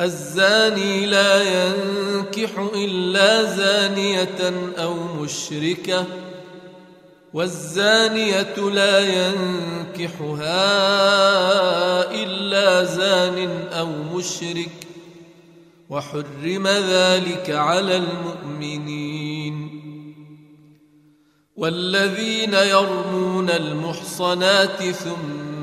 الزاني لا ينكح إلا زانية أو مشركة والزانية لا ينكحها إلا زان أو مشرك وحرم ذلك على المؤمنين. والذين يرمون المحصنات ثم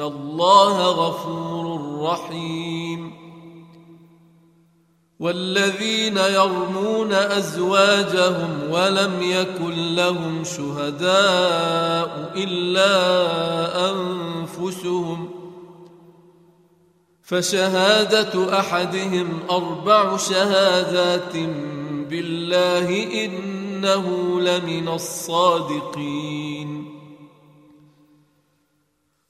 الله غفور رحيم والذين يرمون أزواجهم ولم يكن لهم شهداء إلا أنفسهم فشهادة أحدهم أربع شهادات بالله إنه لمن الصادقين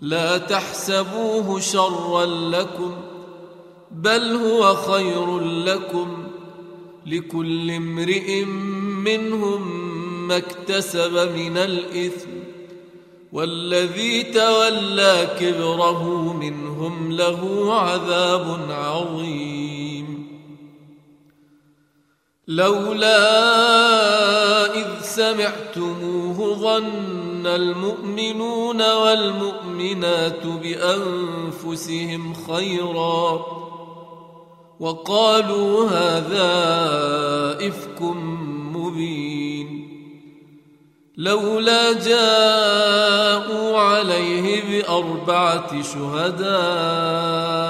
لا تحسبوه شرا لكم بل هو خير لكم. لكل امرئ منهم ما اكتسب من الإثم والذي تولى كبره منهم له عذاب عظيم. لولا إذ سمعتموه ظن المؤمنون والمؤمنات بأنفسهم خيرا وقالوا هذا إفك مبين لولا جاءوا عليه بأربعة شهداء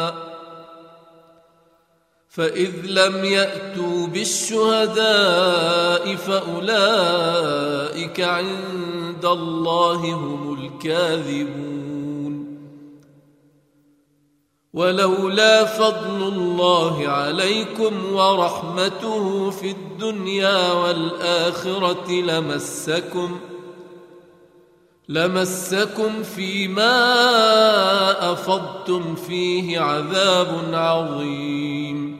فإذ لم يأتوا بالشهداء فأولئك عند الله هم الكاذبون. ولولا فضل الله عليكم ورحمته في الدنيا والآخرة لمسكم لمسكم فيما أفضتم فيه عذاب عظيم.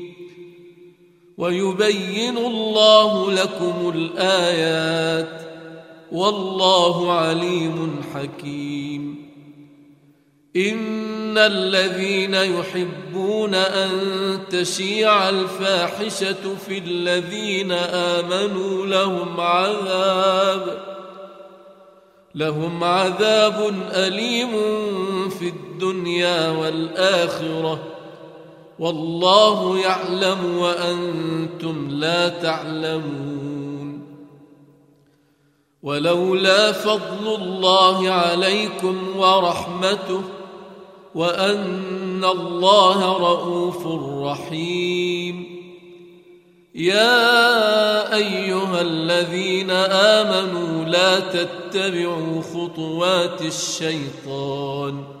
ويبين الله لكم الآيات والله عليم حكيم. إن الذين يحبون أن تشيع الفاحشة في الذين آمنوا لهم عذاب لهم عذاب أليم في الدنيا والآخرة. والله يعلم وأنتم لا تعلمون. ولولا فضل الله عليكم ورحمته وأن الله رءوف رحيم. يا أيها الذين آمنوا لا تتبعوا خطوات الشيطان.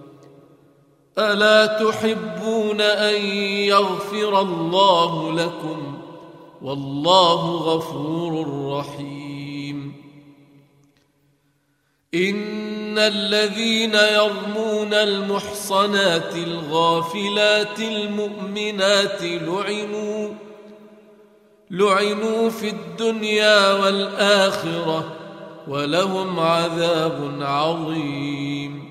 ألا تحبون أن يغفر الله لكم؟ والله غفور رحيم. إن الذين يرمون المحصنات الغافلات المؤمنات لعنوا لعنوا في الدنيا والآخرة ولهم عذاب عظيم.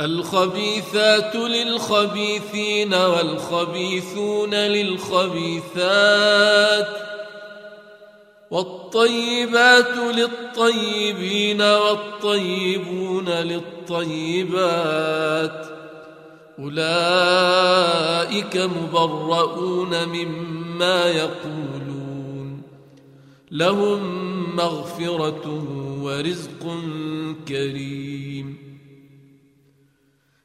الخبيثات للخبيثين والخبيثون للخبيثات والطيبات للطيبين والطيبون للطيبات أولئك مبرؤون مما يقولون لهم مغفرة ورزق كريم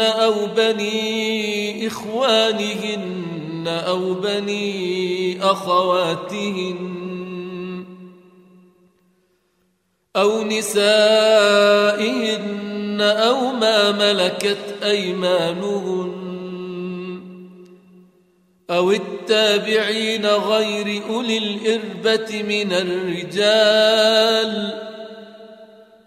أو بني إخوانهن أو بني أخواتهن أو نسائهن أو ما ملكت أيمانهن أو التابعين غير أولي الإربة من الرجال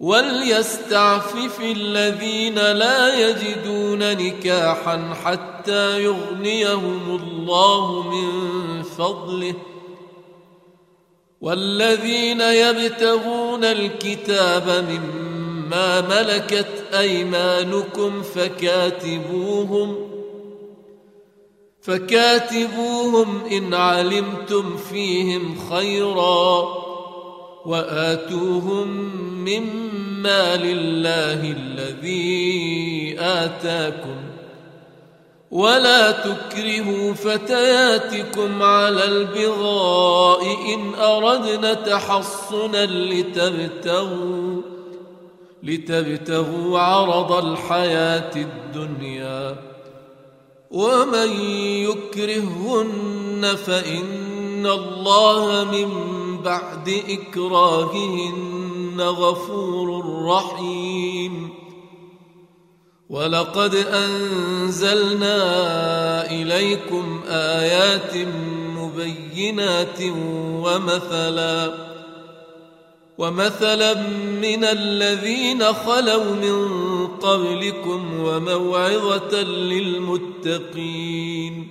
وليستعفف الذين لا يجدون نكاحا حتى يغنيهم الله من فضله والذين يبتغون الكتاب مما ملكت ايمانكم فكاتبوهم فكاتبوهم ان علمتم فيهم خيرا وآتوهم مما لله الذي آتاكم ولا تكرهوا فتياتكم على البغاء إن أردنا تحصنا لتبتغوا لتبتغوا عرض الحياة الدنيا ومن يكرهن فإن الله من بعد إكراههن غفور رحيم. ولقد أنزلنا إليكم آيات مبينات ومثلا ومثلا من الذين خلوا من قبلكم وموعظة للمتقين.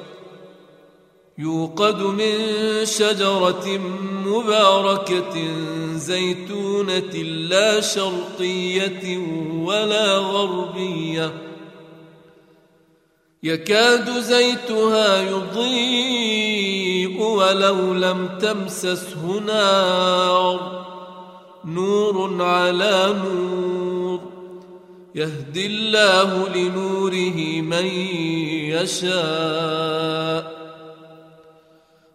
يوقد من شجرة مباركة زيتونة لا شرقية ولا غربية. يكاد زيتها يضيء ولو لم تمسسه نار. نور على نور. يهدي الله لنوره من يشاء.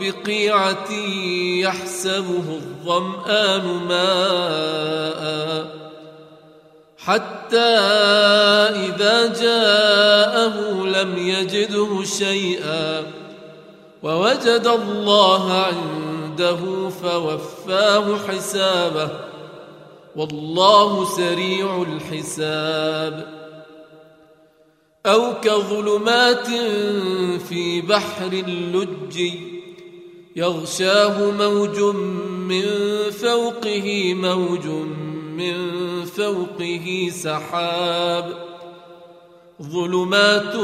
بقيعة يحسبه الظمآن ماء. حتى إذا جاءه لم يجده شيئا. ووجد الله عنده فوفاه حسابه. والله سريع الحساب. أو كظلمات في بحر اللج يغشاه موج من فوقه موج من فوقه سحاب. ظلمات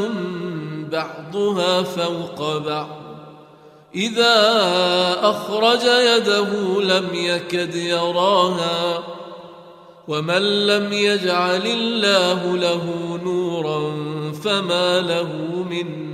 بعضها فوق بعض. إذا أخرج يده لم يكد يراها ومن لم يجعل الله له نورا فما له من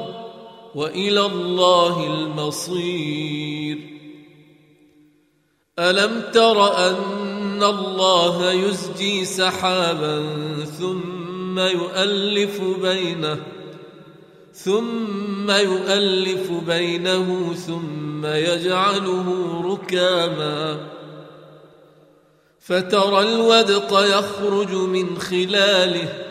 وإلى الله المصير. ألم تر أن الله يزجي سحابا ثم يؤلف بينه ثم يؤلف بينه ثم يجعله ركاما. فترى الودق يخرج من خلاله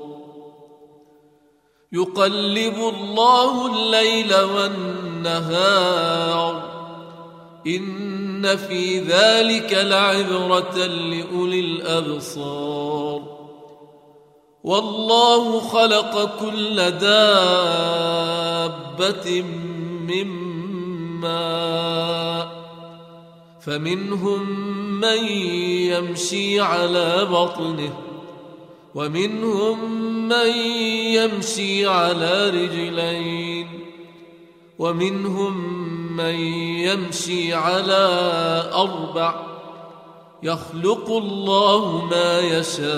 يقلب الله الليل والنهار. إن في ذلك لعبرة لأولي الأبصار. والله خلق كل دابة من ماء. فمنهم من يمشي على بطنه. ومنهم من يمشي على رجلين ومنهم من يمشي على أربع يخلق الله ما يشاء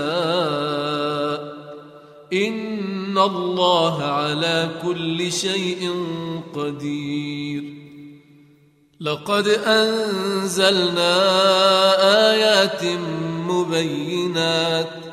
إن الله على كل شيء قدير لقد أنزلنا آيات مبينات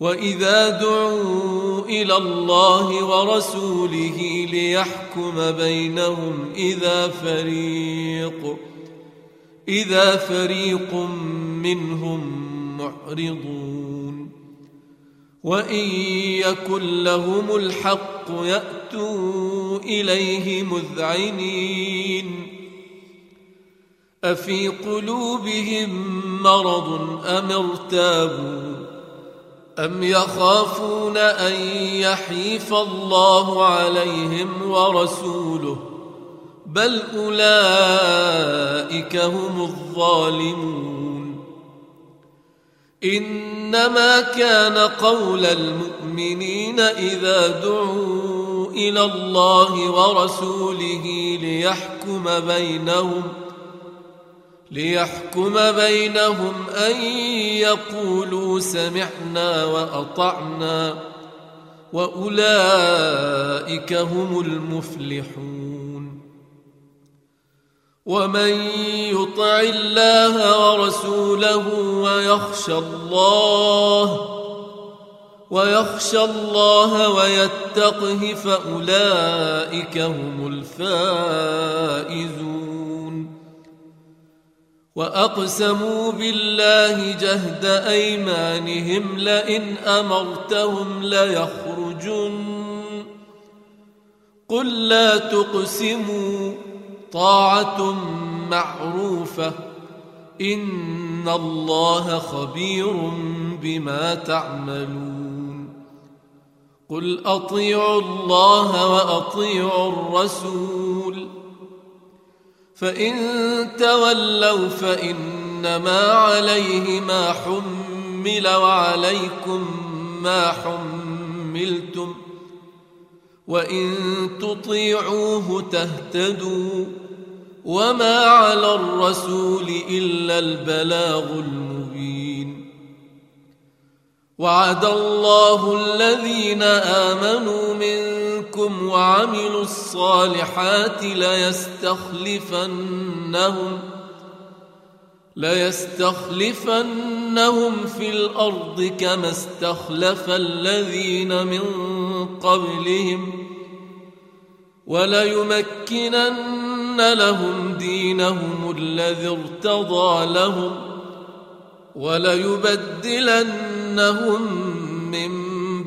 واذا دعوا إلى الله ورسوله ليحكم بينهم اذا فريق اذا فريق منهم معرضون. وان يكن لهم الحق ياتوا اليه مذعنين. افي قلوبهم مرض ام ارتابوا أم يخافون أن يحيف الله عليهم ورسوله بل أولئك هم الظالمون إنما كان قول المؤمنين إذا دعوا إلى الله ورسوله ليحكم بينهم ۖ ليحكم بينهم أن يقولوا سمعنا وأطعنا وأولئك هم المفلحون. ومن يطع الله ورسوله ويخشى الله ويخشى الله ويتقه فأولئك هم الفائزون. وأقسموا بالله جهد أيمانهم لئن أمرتهم ليخرجن. قل لا تقسموا طاعة معروفة. إن الله خبير بما تعملون. قل أطيعوا الله وأطيعوا الرسول. فإن تولوا فإنما عليه ما حمل وعليكم ما حملتم وإن تطيعوه تهتدوا وما على الرسول إلا البلاغ المبين وعد الله الذين آمنوا من منكم وعملوا الصالحات ليستخلفنهم ليستخلفنهم في الأرض كما استخلف الذين من قبلهم وليمكنن لهم دينهم الذي ارتضى لهم وليبدلنهم من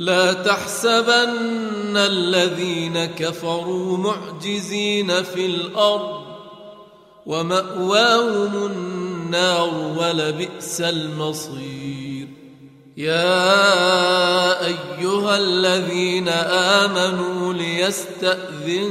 لا تحسبن الذين كفروا معجزين في الأرض ومأواهم النار ولبئس المصير. يا أيها الذين آمنوا ليستأذنكم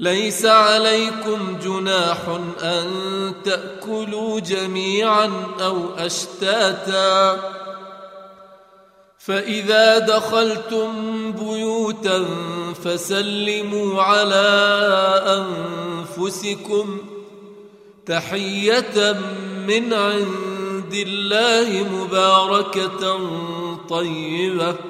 ليس عليكم جناح أن تأكلوا جميعا أو أشتاتا. فإذا دخلتم بيوتا فسلموا على أنفسكم تحية من عند الله مباركة طيبة.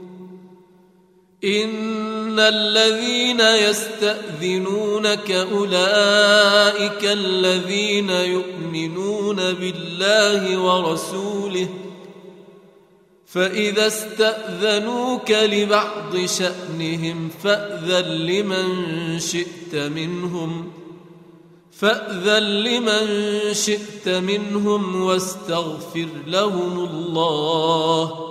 ان الذين يستاذنونك اولئك الذين يؤمنون بالله ورسوله فاذا استاذنوك لبعض شانهم فاذن لمن شئت منهم فاذن لمن شئت منهم واستغفر لهم الله